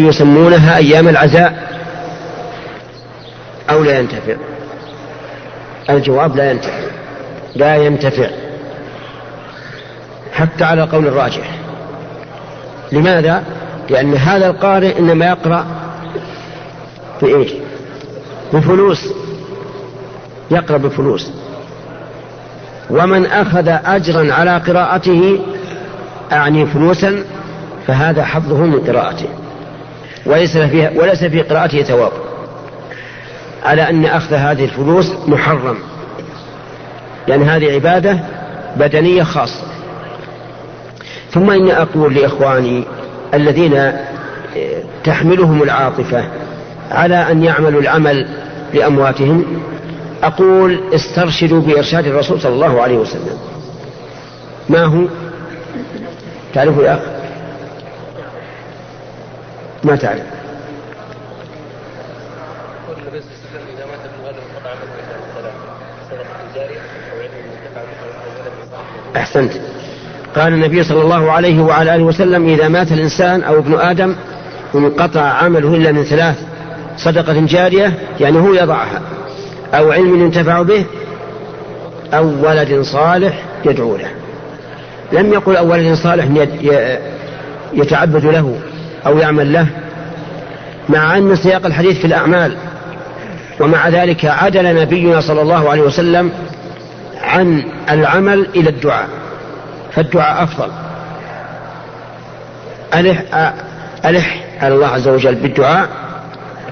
يسمونها أيام العزاء. أو لا ينتفع. الجواب لا ينتفع. لا ينتفع. حتى على قول الراجح. لماذا؟ لأن هذا القارئ إنما يقرأ بإيش؟ بفلوس. يقرأ بفلوس. ومن أخذ أجرا على قراءته أعني فلوسا فهذا حظه من قراءته. وليس فيها وليس في قراءته ثواب. على أن أخذ هذه الفلوس محرم. لأن هذه عبادة بدنية خاصة. ثم إني أقول لإخواني الذين تحملهم العاطفة على أن يعملوا العمل لأمواتهم أقول استرشدوا بإرشاد الرسول صلى الله عليه وسلم. ما هو؟ تعرفه يا أخ ما تعرف. أحسنت. قال النبي صلى الله عليه وعلى آله وسلم إذا مات الإنسان أو ابن آدم انقطع عمله إلا من ثلاث صدقة جارية يعني هو يضعها أو علم ينتفع به أو ولد صالح يدعو له. لم يقل أو ولد صالح يتعبد له. أو يعمل له مع أن سياق الحديث في الأعمال. ومع ذلك عدل نبينا صلى الله عليه وسلم عن العمل إلى الدعاء فالدعاء أفضل. ألح, ألح على الله عز وجل بالدعاء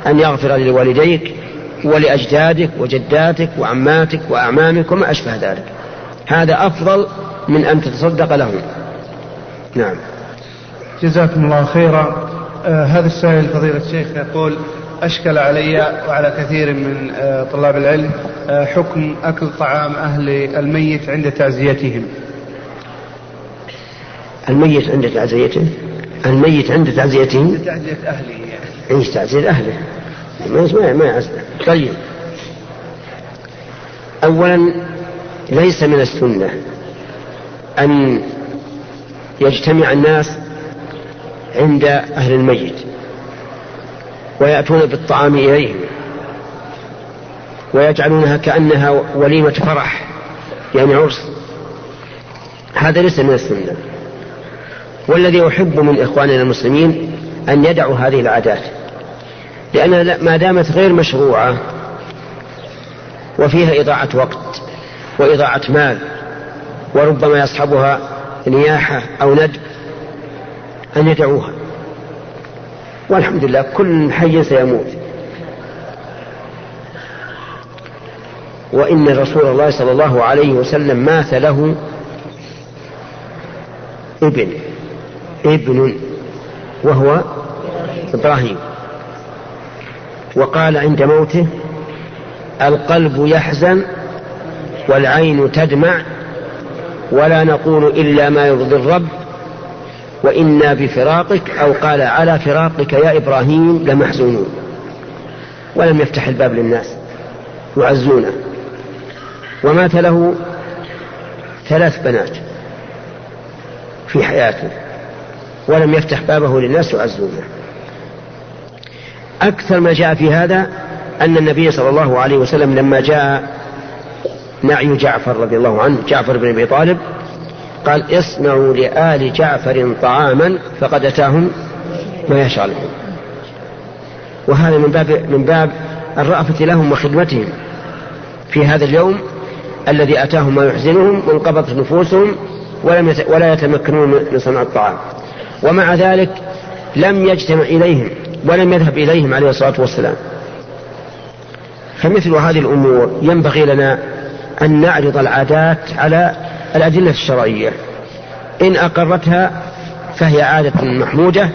أن يغفر لوالديك ولأجدادك وجداتك وعماتك وأعمامك وما أشبه ذلك. هذا أفضل من أن تتصدق لهم. نعم. جزاكم الله خيرا. آه هذا السائل فضيلة الشيخ يقول أشكل علي وعلى كثير من آه طلاب العلم آه حكم أكل طعام أهل الميت عند تعزيتهم. الميت عند تعزيته؟ الميت عند تعزيته عند تعزية أهله يعني. إيش تعزية أهله. ما ما يعزل طيب. أولا ليس من السنة أن يجتمع الناس عند أهل الميت ويأتون بالطعام إليهم ويجعلونها كأنها وليمة فرح يعني عرس. هذا ليس من السنة. والذي أحب من إخواننا المسلمين أن يدعوا هذه العادات لأنها ما دامت غير مشروعة وفيها إضاعة وقت وإضاعة مال وربما يصحبها نياحة أو ندب أن يدعوها. والحمد لله كل حي سيموت. وإن رسول الله صلى الله عليه وسلم مات له ابن ابن وهو إبراهيم. وقال عند موته القلب يحزن والعين تدمع ولا نقول إلا ما يرضي الرب وإنا بفراقك أو قال على فراقك يا إبراهيم لمحزونون. ولم يفتح الباب للناس. يعزونه. ومات له ثلاث بنات في حياته. ولم يفتح بابه للناس يعزونه. أكثر ما جاء في هذا أن النبي صلى الله عليه وسلم لما جاء نعي جعفر رضي الله عنه جعفر بن أبي طالب قال اصنعوا لآل جعفر طعاما فقد أتاهم ما يشاء لهم وهذا من باب من باب الرأفة لهم وخدمتهم. في هذا اليوم الذي أتاهم ما يحزنهم وانقبضت نفوسهم ولم ولا يتمكنون من صنع الطعام. ومع ذلك لم يجتمع إليهم ولم يذهب إليهم عليه الصلاة والسلام. فمثل هذه الأمور ينبغي لنا أن نعرض العادات على الأدلة الشرعية. إن أقرتها فهي عادة محمودة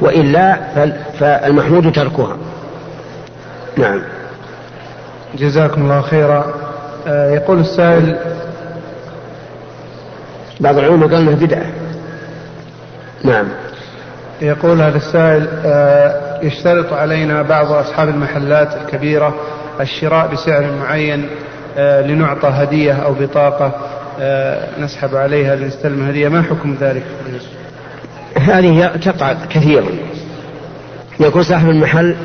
وإلا فالمحمود تركها. نعم. جزاكم الله خيرا. آه، يقول السائل بعض العلماء قال إنها بدعة. نعم. يقول هذا السائل آه، يشترط علينا بعض أصحاب المحلات الكبيرة الشراء بسعر معين آه، لنعطى هدية أو بطاقة. آه، نسحب عليها لنستلم هدية. ما حكم ذلك؟ هذه تقع كثيرا يكون صاحب المحل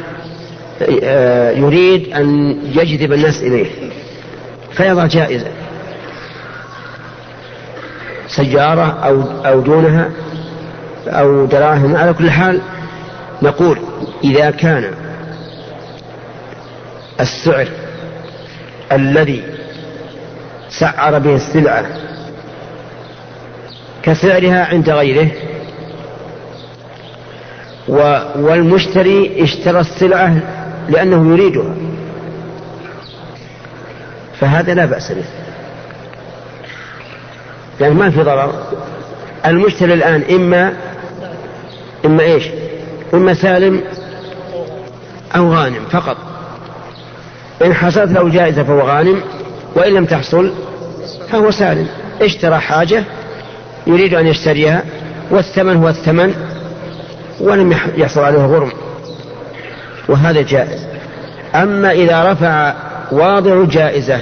آه، يريد أن يجذب الناس إليه فيضع جائزة سيارة أو أو دونها أو دراهم. على كل حال نقول إذا كان السعر الذي سعر به السلعة كسعرها عند غيره. والمشتري اشترى السلعة لأنه يريدها. فهذا لا بأس به. يعني ما في ضرر. المشتري الآن إما إما إيش؟ إما سالم أو غانم فقط. إن حصلت له جائزة فهو غانم. وإن لم تحصل فهو سالم. اشترى حاجة يريد أن يشتريها والثمن هو الثمن ولم يحصل عليه غرم. وهذا جائز. أما إذا رفع واضع جائزة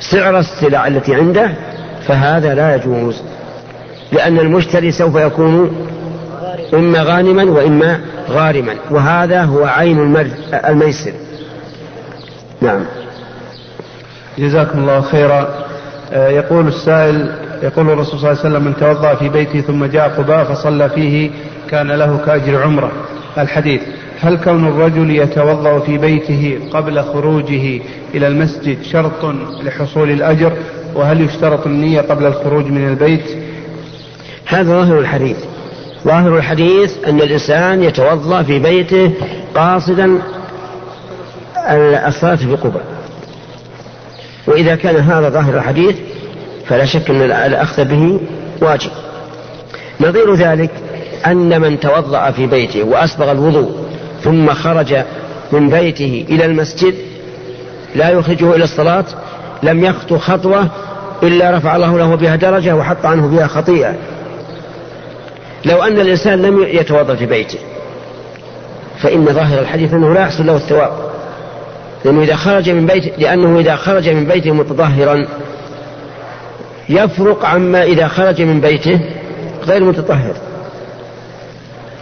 سعر السلع التي عنده فهذا لا يجوز لأن المشتري سوف يكون إما غانما وإما غارما وهذا هو عين الميسر. نعم. جزاكم الله خيرا. آه، يقول السائل يقول الرسول صلى الله عليه وسلم من توضأ في بيته ثم جاء قباء فصلى فيه كان له كأجر عمرة. الحديث هل كون الرجل يتوضأ في بيته قبل خروجه إلى المسجد شرط لحصول الأجر؟ وهل يشترط النية قبل الخروج من البيت؟ هذا ظاهر الحديث. ظاهر الحديث أن الإنسان يتوضأ في بيته قاصدا الصلاة في قبى وإذا كان هذا ظاهر الحديث فلا شك أن الأخذ به واجب. نظير ذلك أن من توضأ في بيته وأسبغ الوضوء ثم خرج من بيته إلى المسجد لا يخرجه إلى الصلاة لم يخطو خطوة إلا رفع الله له بها درجة وحط عنه بها خطيئة. لو أن الإنسان لم يتوضأ في بيته فإن ظاهر الحديث أنه لا يحصل له الثواب. لأنه إذا خرج من بيته لأنه إذا خرج من بيته متطهرا. يفرق عما إذا خرج من بيته غير متطهر.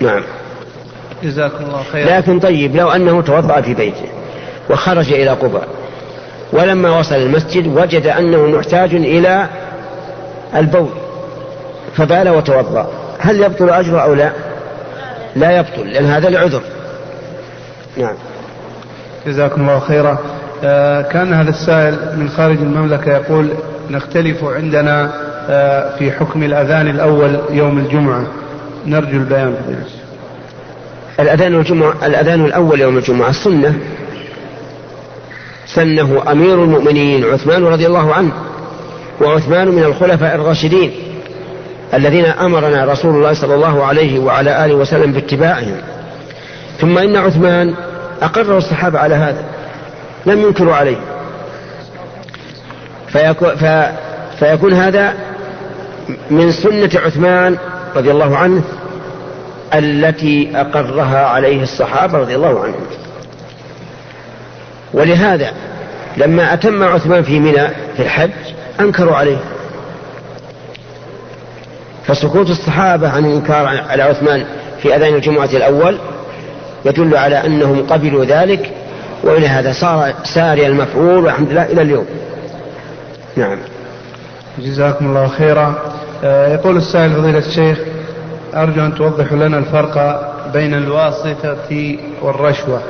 نعم. جزاكم الله خيرا. لكن طيب لو أنه توضأ في بيته وخرج إلى قبى ولما وصل المسجد وجد أنه محتاج إلى البول فبال وتوضأ. هل يبطل أجره أو لا؟ لا يبطل لأن هذا لعذر نعم. جزاكم الله خيرا. آه كان هذا السائل من خارج المملكة يقول نختلف عندنا آه في حكم الأذان الأول يوم الجمعة. نرجو البيان. الأذان الجمعة الأذان الأول يوم الجمعة السنة. سنه أمير المؤمنين عثمان رضي الله عنه وعثمان من الخلفاء الراشدين الذين أمرنا رسول الله صلى الله عليه وعلى آله وسلم باتباعهم. ثم إن عثمان أقر الصحابة على هذا لم ينكروا عليه. فيكون, فيكون هذا من سنة عثمان رضي الله عنه التي أقرها عليه الصحابة رضي الله عنهم. ولهذا لما أتم عثمان في منى في الحج أنكروا عليه. فسكوت الصحابة عن الإنكار على عثمان في أذان الجمعة الأول يدل على أنهم قبلوا ذلك وإلى هذا صار ساري المفعول والحمد لله إلى اليوم. نعم. جزاكم الله خيرا. آه، يقول السائل فضيلة الشيخ أرجو أن توضحوا لنا الفرق بين الواسطة والرشوة.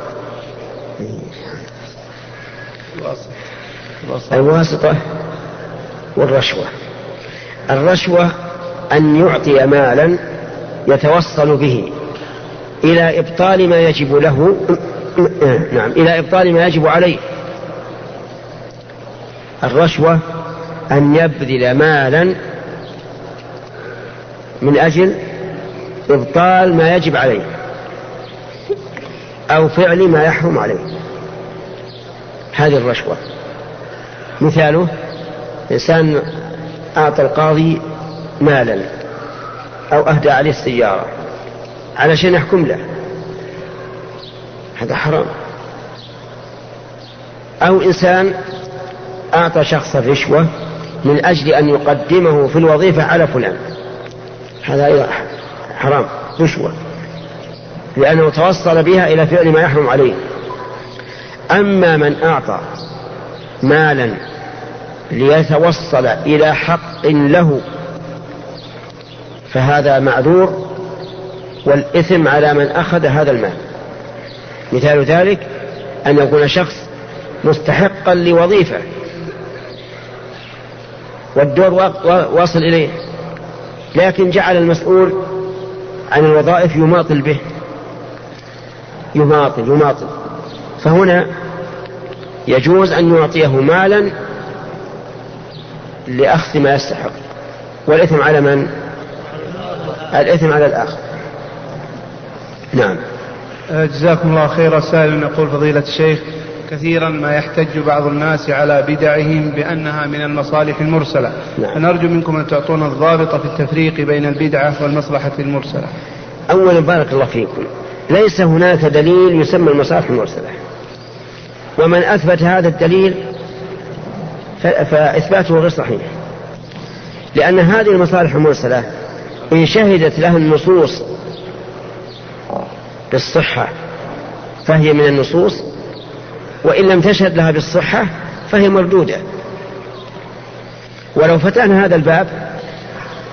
الواسطة والرشوة. الرشوة أن يعطي مالا يتوصل به. إلى إبطال ما يجب له نعم إلى إبطال ما يجب عليه. الرشوة أن يبذل مالا من أجل إبطال ما يجب عليه أو فعل ما يحرم عليه. هذه الرشوة. مثاله إنسان أعطى القاضي مالا أو أهدى عليه السيارة. علشان يحكم له. هذا حرام. أو إنسان أعطى شخصا رشوة من أجل أن يقدمه في الوظيفة على فلان. هذا أيضا حرام رشوة. لأنه توصل بها إلى فعل ما يحرم عليه. أما من أعطى مالا ليتوصل إلى حق له فهذا معذور والإثم على من أخذ هذا المال. مثال ذلك أن يكون شخص مستحقا لوظيفة. والدور واصل إليه. لكن جعل المسؤول عن الوظائف يماطل به. يماطل يماطل. فهنا يجوز أن يعطيه مالا لأخذ ما يستحق. والإثم على من؟ الإثم على الآخر. نعم. جزاكم الله خيرا سائل يقول فضيلة الشيخ كثيرا ما يحتج بعض الناس على بدعهم بأنها من المصالح المرسلة. نعم. فنرجو منكم أن تعطونا الضابط في التفريق بين البدعة والمصلحة المرسلة. أولا بارك الله فيكم. ليس هناك دليل يسمى المصالح المرسلة. ومن أثبت هذا الدليل فإثباته غير صحيح. لأن هذه المصالح المرسلة إن شهدت لها النصوص بالصحة فهي من النصوص. وإن لم تشهد لها بالصحة فهي مردودة. ولو فتحنا هذا الباب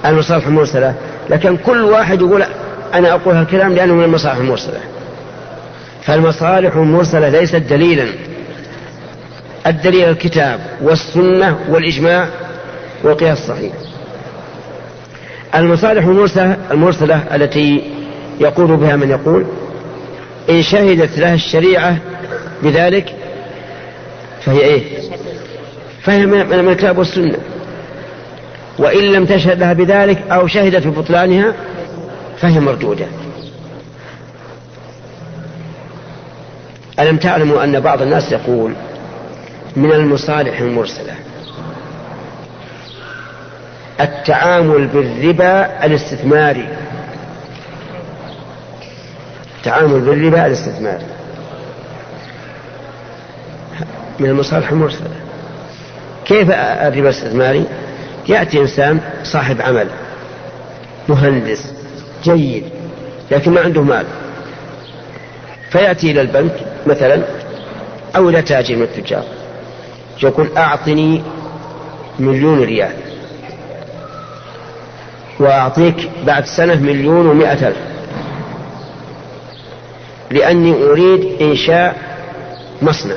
المصالح المرسلة لكن كل واحد يقول أنا أقول هالكلام لأنه من المصالح المرسلة. فالمصالح المرسلة ليست دليلا. الدليل الكتاب والسنة والإجماع والقياس الصحيح. المصالح المرسلة, المرسلة التي يقول بها من يقول إن شهدت لها الشريعة بذلك فهي إيه؟ فهي من الكتاب والسنة وإن لم تشهد لها بذلك أو شهدت ببطلانها فهي مردودة. ألم تعلموا أن بعض الناس يقول من المصالح المرسلة التعامل بالربا الاستثماري؟ التعامل بالربا الاستثماري من المصالح المرسلة. كيف الربا الاستثماري؟ يأتي إنسان صاحب عمل مهندس جيد لكن ما عنده مال. فيأتي إلى البنك مثلا أو إلى تاجر من التجار يقول أعطني مليون ريال وأعطيك بعد سنة مليون ومائة ألف. لأني أريد إنشاء مصنع.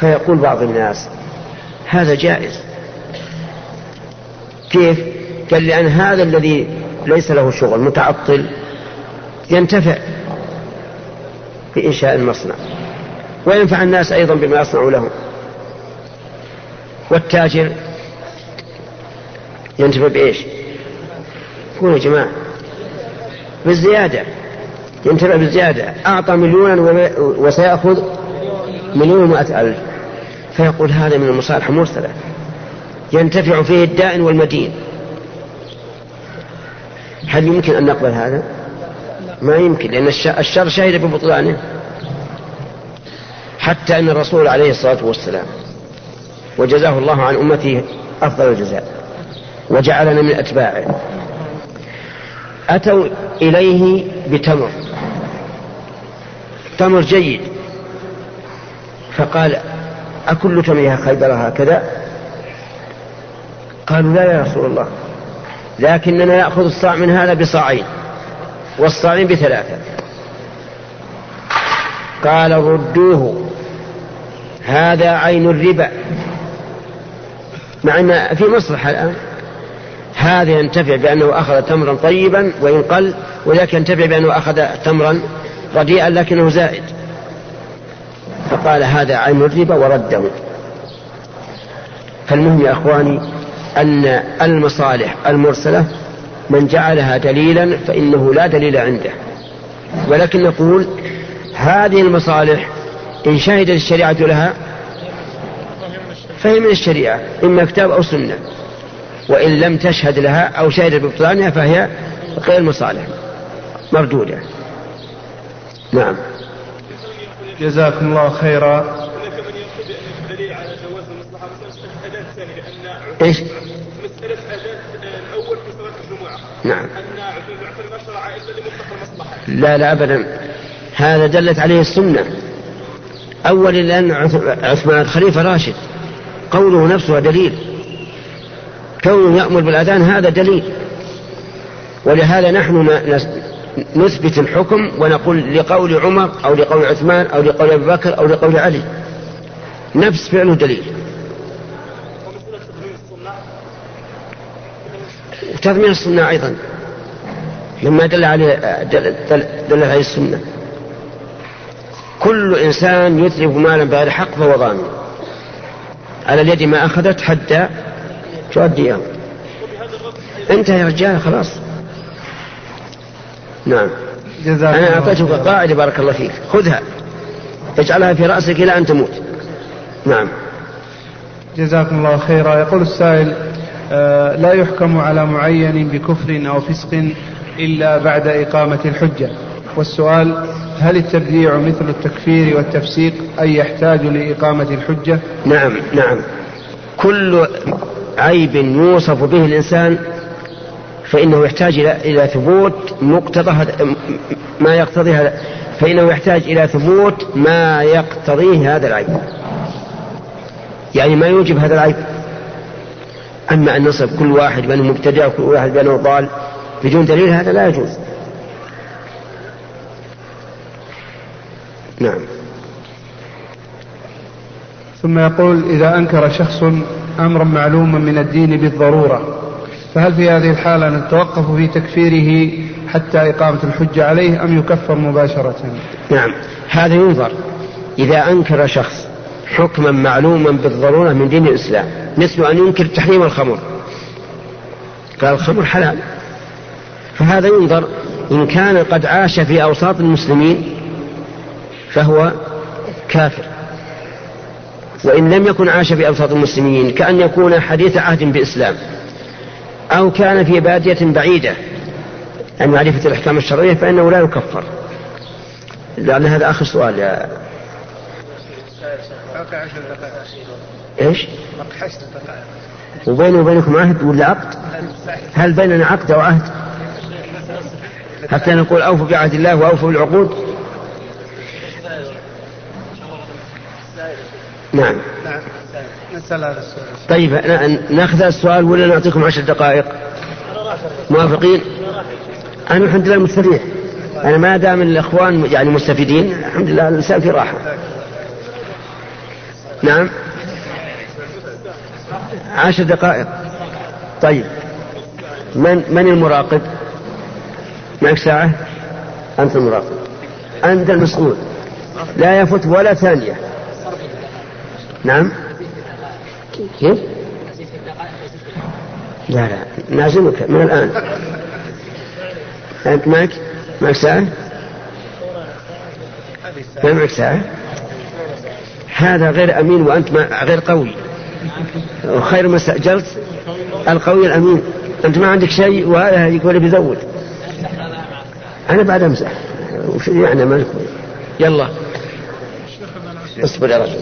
فيقول بعض الناس هذا جائز. كيف؟ قال لأن هذا الذي ليس له شغل متعطل ينتفع بإنشاء المصنع. وينفع الناس أيضا بما يصنع لهم والتاجر ينتفع بإيش؟ قولوا يا جماعة. بالزيادة. ينتفع بالزيادة. أعطى مليونا وسيأخذ مليون ومائة ألف. فيقول هذا من المصالح المرسلة. ينتفع فيه الدائن والمدين. هل يمكن أن نقبل هذا؟ ما يمكن لأن الشر شهد ببطلانه. حتى أن الرسول عليه الصلاة والسلام وجزاه الله عن أمته أفضل الجزاء. وجعلنا من أتباعه. أتوا إليه بتمر. تمر جيد. فقال أكل تمرها خيبر هكذا؟ قالوا لا يا رسول الله. لكننا نأخذ الصاع من هذا بصاعين والصاعين بثلاثة. قال ردوه. هذا عين الربا. مع أن في مصلحة الآن. هذا ينتفع بأنه أخذ تمرا طيبا وإن قل وذاك ينتفع بأنه أخذ تمرا رديئا لكنه زائد. فقال هذا عين الربا ورده. فالمهم يا أخواني أن المصالح المرسلة من جعلها دليلا فإنه لا دليل عنده. ولكن نقول هذه المصالح إن شهدت الشريعة لها فهي من الشريعة إما كتاب أو سنة. وإن لم تشهد لها أو شهد ببطلانها فهي غير مصالح. مردودة. نعم. جزاكم الله خيرا. إيش؟ مسألة أذان الأول في صلاة الجمعة نعم. أن عثمان شرع إلا لمطلق المصلحة لا لا أبدا. هذا دلت عليه السنة. أول لأن عثمان خليفة راشد. قوله نفسه دليل. كونه يأمر بالأذان هذا دليل. ولهذا نحن نثبت الحكم ونقول لقول عمر أو لقول عثمان أو لقول أبي بكر أو لقول علي. نفس فعله دليل. وتضمين السنة أيضا. لما دل عليه دل, عليه السنة. كل إنسان يتلف مالا بغير حق فهو ضامن على اليد ما أخذت حتى تؤديه انتهى يا رجال خلاص. نعم. أنا أعطيتك قاعدة بارك الله فيك. خذها. اجعلها في رأسك إلى أن تموت. نعم. جزاكم الله خيرا. يقول السائل آه لا يحكم على معين بكفر أو فسق إلا بعد إقامة الحجة. والسؤال هل التبديع مثل التكفير والتفسيق أي يحتاج لإقامة الحجة؟ نعم نعم. كل عيب يوصف به الإنسان فإنه يحتاج إلى ثبوت مقتضى ما يقتضي هذا فإنه يحتاج إلى ثبوت ما يقتضيه هذا العيب. يعني ما يوجب هذا العيب. أما أن نصف كل واحد بأنه مبتدع وكل واحد بأنه ضال بدون دليل هذا لا يجوز. نعم. ثم يقول إذا أنكر شخص أمرا معلوما من الدين بالضرورة فهل في هذه الحالة نتوقف في تكفيره حتى إقامة الحجة عليه أم يكفر مباشرة؟ نعم هذا ينظر. إذا أنكر شخص حكما معلوما بالضرورة من دين الإسلام مثل أن ينكر تحريم الخمر. قال الخمر حلال. فهذا ينظر إن كان قد عاش في أوساط المسلمين فهو كافر. وإن لم يكن عاش في أوساط المسلمين كأن يكون حديث عهد بإسلام أو كان في بادية بعيدة عن معرفة الأحكام الشرعية فإنه لا يكفر لأن هذا آخر سؤال يا إيش؟ وبيني وبينكم عهد ولا عقد؟ هل بيننا عقد أو عهد؟ حتى نقول أوفوا بعهد الله وأوفوا بالعقود؟ نعم. نسأل هذا السؤال طيب ناخذ السؤال ولا نعطيكم عشر دقائق؟ موافقين؟ أنا الحمد لله مستريح أنا ما دام الإخوان يعني مستفيدين الحمد لله الإنسان في راحة. نعم. عشر دقائق. طيب. من من المراقب؟ معك ساعة؟ أنت المراقب. أنت المسؤول. لا يفوت ولا ثانية. نعم. كيف؟ لا لا نعزمك من الآن. أنت معك؟ معك ساعة؟ ما معك ساعة. هذا غير أمين وأنت غير قوي. وخير ما استأجرت القوي الأمين. أنت ما عندك شيء وهذا يقول بيزود أنا بعد أمزح وش يعني مالك يلا. اصبر يا رجل.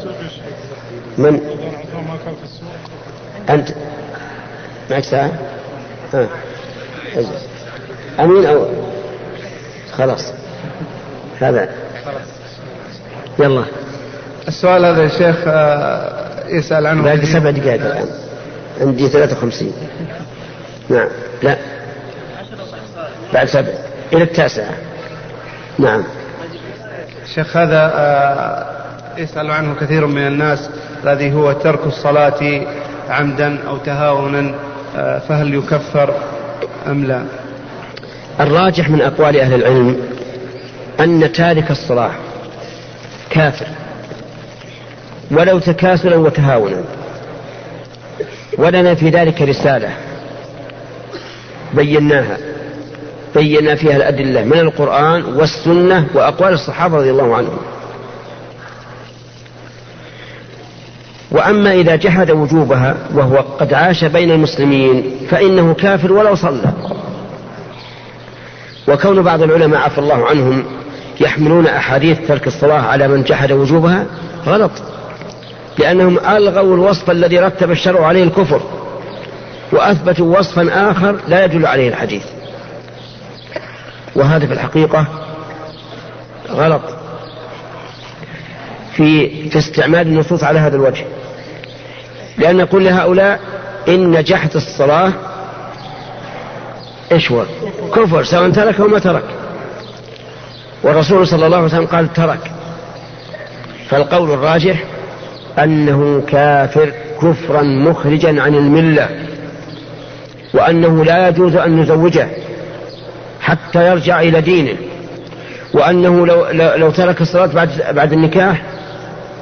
من؟ أنت. معك ساعة؟ ها. أمين أو؟ خلاص. هذا. يلا. السؤال هذا يا شيخ آه، يسأل عنه باقي سبع دقائق الآن. عندي 53 نعم. لا. بعد سبع. إلى التاسعة. نعم. شيخ هذا آه، يسأل عنه كثير من الناس. الذي هو ترك الصلاة عمدا أو تهاونا آه، فهل يكفر أم لا؟ الراجح من أقوال أهل العلم أن تارك الصلاة كافر ولو تكاسلا وتهاونا ولنا في ذلك رسالة بيناها بينا فيها الأدلة من القرآن والسنة وأقوال الصحابة رضي الله عنهم. وأما إذا جحد وجوبها وهو قد عاش بين المسلمين فإنه كافر ولو صلى. وكون بعض العلماء عفى الله عنهم يحملون أحاديث ترك الصلاة على من جحد وجوبها غلط لأنهم ألغوا الوصف الذي رتب الشرع عليه الكفر وأثبتوا وصفا آخر لا يدل عليه الحديث. وهذا في الحقيقة غلط في في استعمال النصوص على هذا الوجه. لأن نقول لهؤلاء إن نجحت الصلاة إيش هو؟ كفر سواء ترك أو ما ترك. والرسول صلى الله عليه وسلم قال ترك. فالقول الراجح أنه كافر كفرا مخرجا عن الملة وأنه لا يجوز أن نزوجه حتى يرجع إلى دينه وأنه لو, لو ترك الصلاة بعد, بعد النكاح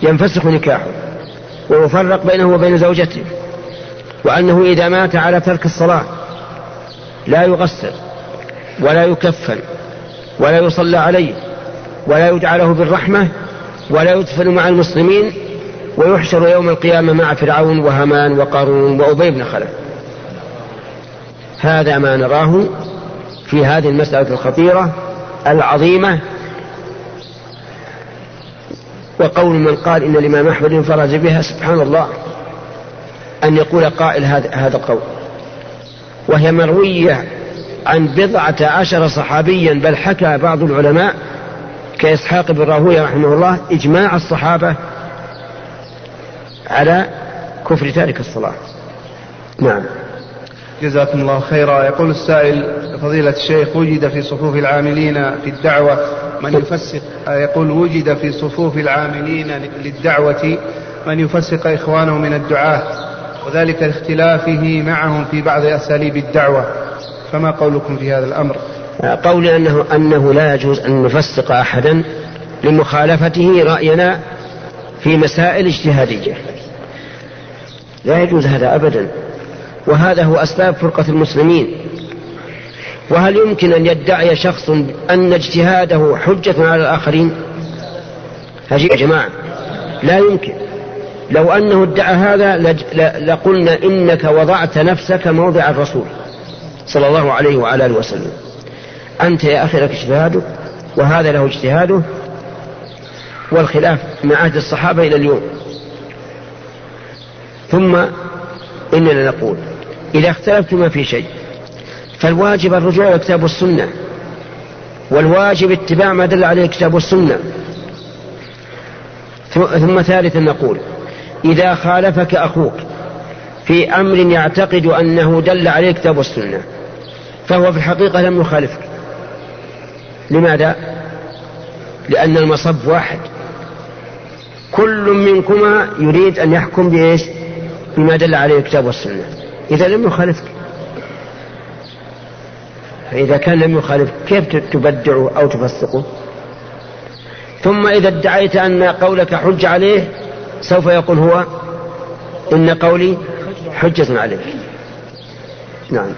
ينفسخ نكاحه. ويفرق بينه وبين زوجته وأنه إذا مات على ترك الصلاة لا يغسل ولا يكفن ولا يصلى عليه ولا يدعى له بالرحمة ولا يدفن مع المسلمين ويحشر يوم القيامة مع فرعون وهامان وقارون وأبي بن خلف. هذا ما نراه في هذه المسألة الخطيرة العظيمة وقول من قال إن الإمام أحمد انفرج بها سبحان الله أن يقول قائل هذا هذا القول. وهي مروية عن بضعة عشر صحابيا بل حكى بعض العلماء كإسحاق بن راهوية رحمه الله إجماع الصحابة على كفر تارك الصلاة. نعم. جزاكم الله خيرا. يقول السائل فضيلة الشيخ وجد في صفوف العاملين في الدعوة من يفسق يقول وجد في صفوف العاملين للدعوة من يفسق إخوانه من الدعاة وذلك لاختلافه معهم في بعض أساليب الدعوة. فما قولكم في هذا الأمر؟ قولي أنه, أنه لا يجوز أن نفسق أحدا لمخالفته رأينا في مسائل اجتهادية. لا يجوز هذا أبدا. وهذا هو أسباب فرقة المسلمين. وهل يمكن أن يدعي شخص أن اجتهاده حجة على الآخرين؟ يا جماعة لا يمكن. لو أنه ادعى هذا لقلنا إنك وضعت نفسك موضع الرسول صلى الله عليه وعلى آله وسلم. أنت يا أخي لك اجتهادك وهذا له اجتهاده والخلاف من عهد الصحابة إلى اليوم. ثم إننا نقول إذا اختلفتما في شيء فالواجب الرجوع إلى الكتاب والسنة والواجب اتباع ما دل عليه الكتاب والسنة ثم ثالثا نقول إذا خالفك أخوك في أمر يعتقد أنه دل عليه الكتاب والسنة فهو في الحقيقة لم يخالفك. لماذا؟ لأن المصب واحد. كل منكما يريد أن يحكم بإيش؟ بما دل عليه الكتاب والسنة إذا لم يخالفك. فإذا كان لم يخالف كيف تبدعه أو تفسقه؟ ثم إذا ادعيت أن قولك حج عليه سوف يقول هو إن قولي حجة عليك نعم.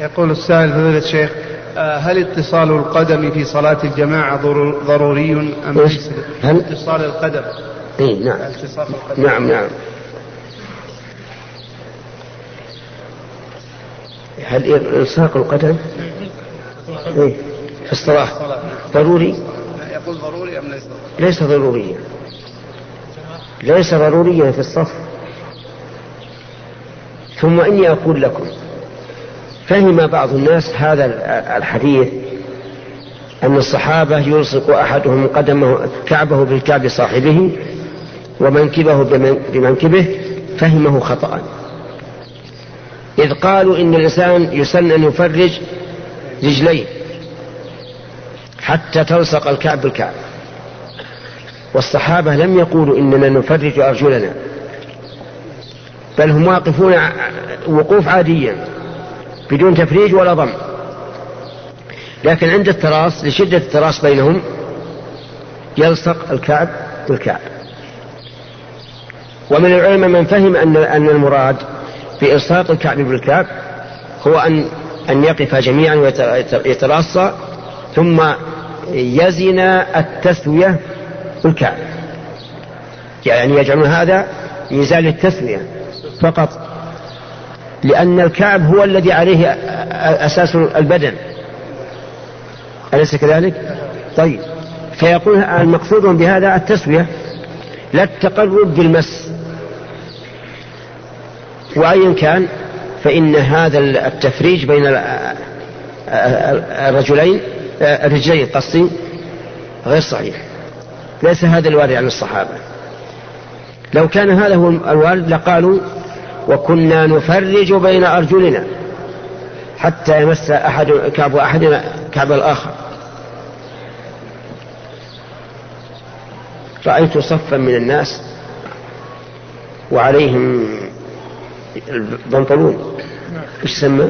يقول السائل فضيلة الشيخ آه، هل اتصال القدم في صلاة الجماعة ضروري أم ليس؟ هل؟ اتصال القدم. اي نعم. نعم نعم. هل إلصاق القدم إيه؟ في الصلاة. ضروري؟ يقول ضروري أم ليس ضروري؟ ليس ضروريا. ليس ضروريا في الصف. ثم إني أقول لكم فهم بعض الناس هذا الحديث أن الصحابة يلصق أحدهم قدمه كعبه بالكعب صاحبه ومنكبه بمنكبه فهمه خطأ إذ قالوا إن الإنسان يسن أن يفرج رجليه حتى تلصق الكعب بالكعب. والصحابة لم يقولوا إننا نفرج أرجلنا بل هم واقفون وقوف عاديا بدون تفريج ولا ضم. لكن عند التراص لشدة التراص بينهم يلصق الكعب بالكعب. ومن العلماء من فهم أن أن المراد في إلصاق الكعب بالكعب هو أن أن يقف جميعا ويتراصى ثم يزن التسوية بالكعب. يعني يجعلون هذا ميزان التسوية فقط لأن الكعب هو الذي عليه أساس البدن. أليس كذلك؟ طيب فيقول المقصود بهذا التسوية لا التقرب بالمس. وأيا كان فإن هذا التفريج بين الرجلين الرجلين قصدي غير صحيح. ليس هذا الوارد عن الصحابة. لو كان هذا هو الوارد لقالوا وكنا نفرج بين أرجلنا حتى يمس أحد كعب أحدنا كعب الآخر. رأيت صفا من الناس وعليهم البنطلون. إيش سمى؟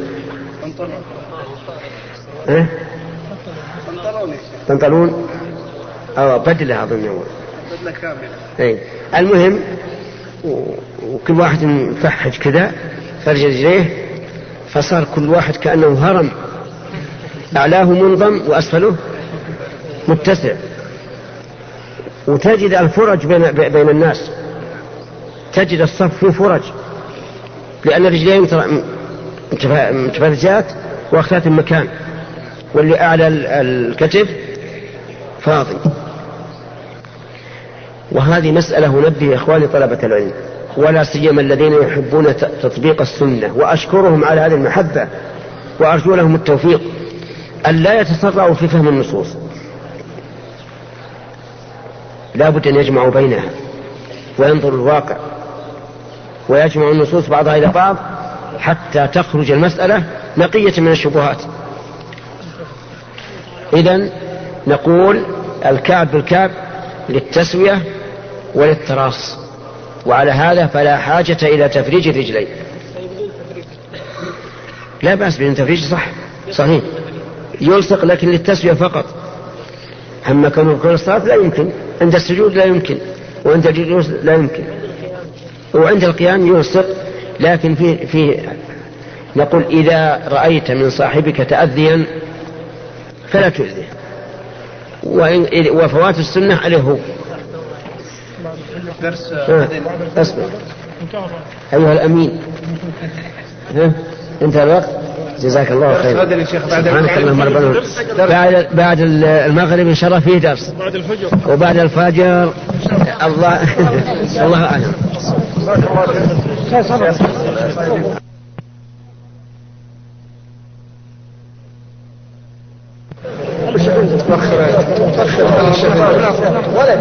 بنطلون ها؟ بنطلون. بنطلون أو بدلة أظن هو بدلة كاملة. أي المهم وكل واحد مفحج كذا فرج رجليه فصار كل واحد كأنه هرم. أعلاه منضم وأسفله متسع. وتجد الفرج بين, بين الناس. تجد الصف فيه فرج. لأن الرجلين متفرجات واخذات المكان واللي أعلى الكتف فاضي. وهذه مسألة ننبه إخواني طلبة العلم ولا سيما الذين يحبون تطبيق السنة وأشكرهم على هذه المحبة وأرجو لهم التوفيق أن لا يتسرعوا في فهم النصوص. لا بد أن يجمعوا بينها وينظروا الواقع. ويجمع النصوص بعضها إلى بعض حتى تخرج المسألة نقية من الشبهات. إذا نقول الكعب بالكعب للتسوية وللتراص وعلى هذا فلا حاجة إلى تفريج الرجلين. لا بأس بأن تفريج صح؟ صحيح. يلصق لكن للتسوية فقط. أما كون الصلاة لا يمكن. عند السجود لا يمكن. وعند الجلوس لا يمكن. وعند القيام يلصق لكن في في نقول إذا رأيت من صاحبك تأذيا فلا تؤذيه. وفوات السنة عليه هو. درس أيها الأمين. ها انتهى الوقت. جزاك الله خير سبحانك اللهم ربنا. بعد بعد المغرب إن شاء الله فيه درس. بعد الفجر. وبعد الفجر الله. الله أعلم. ولا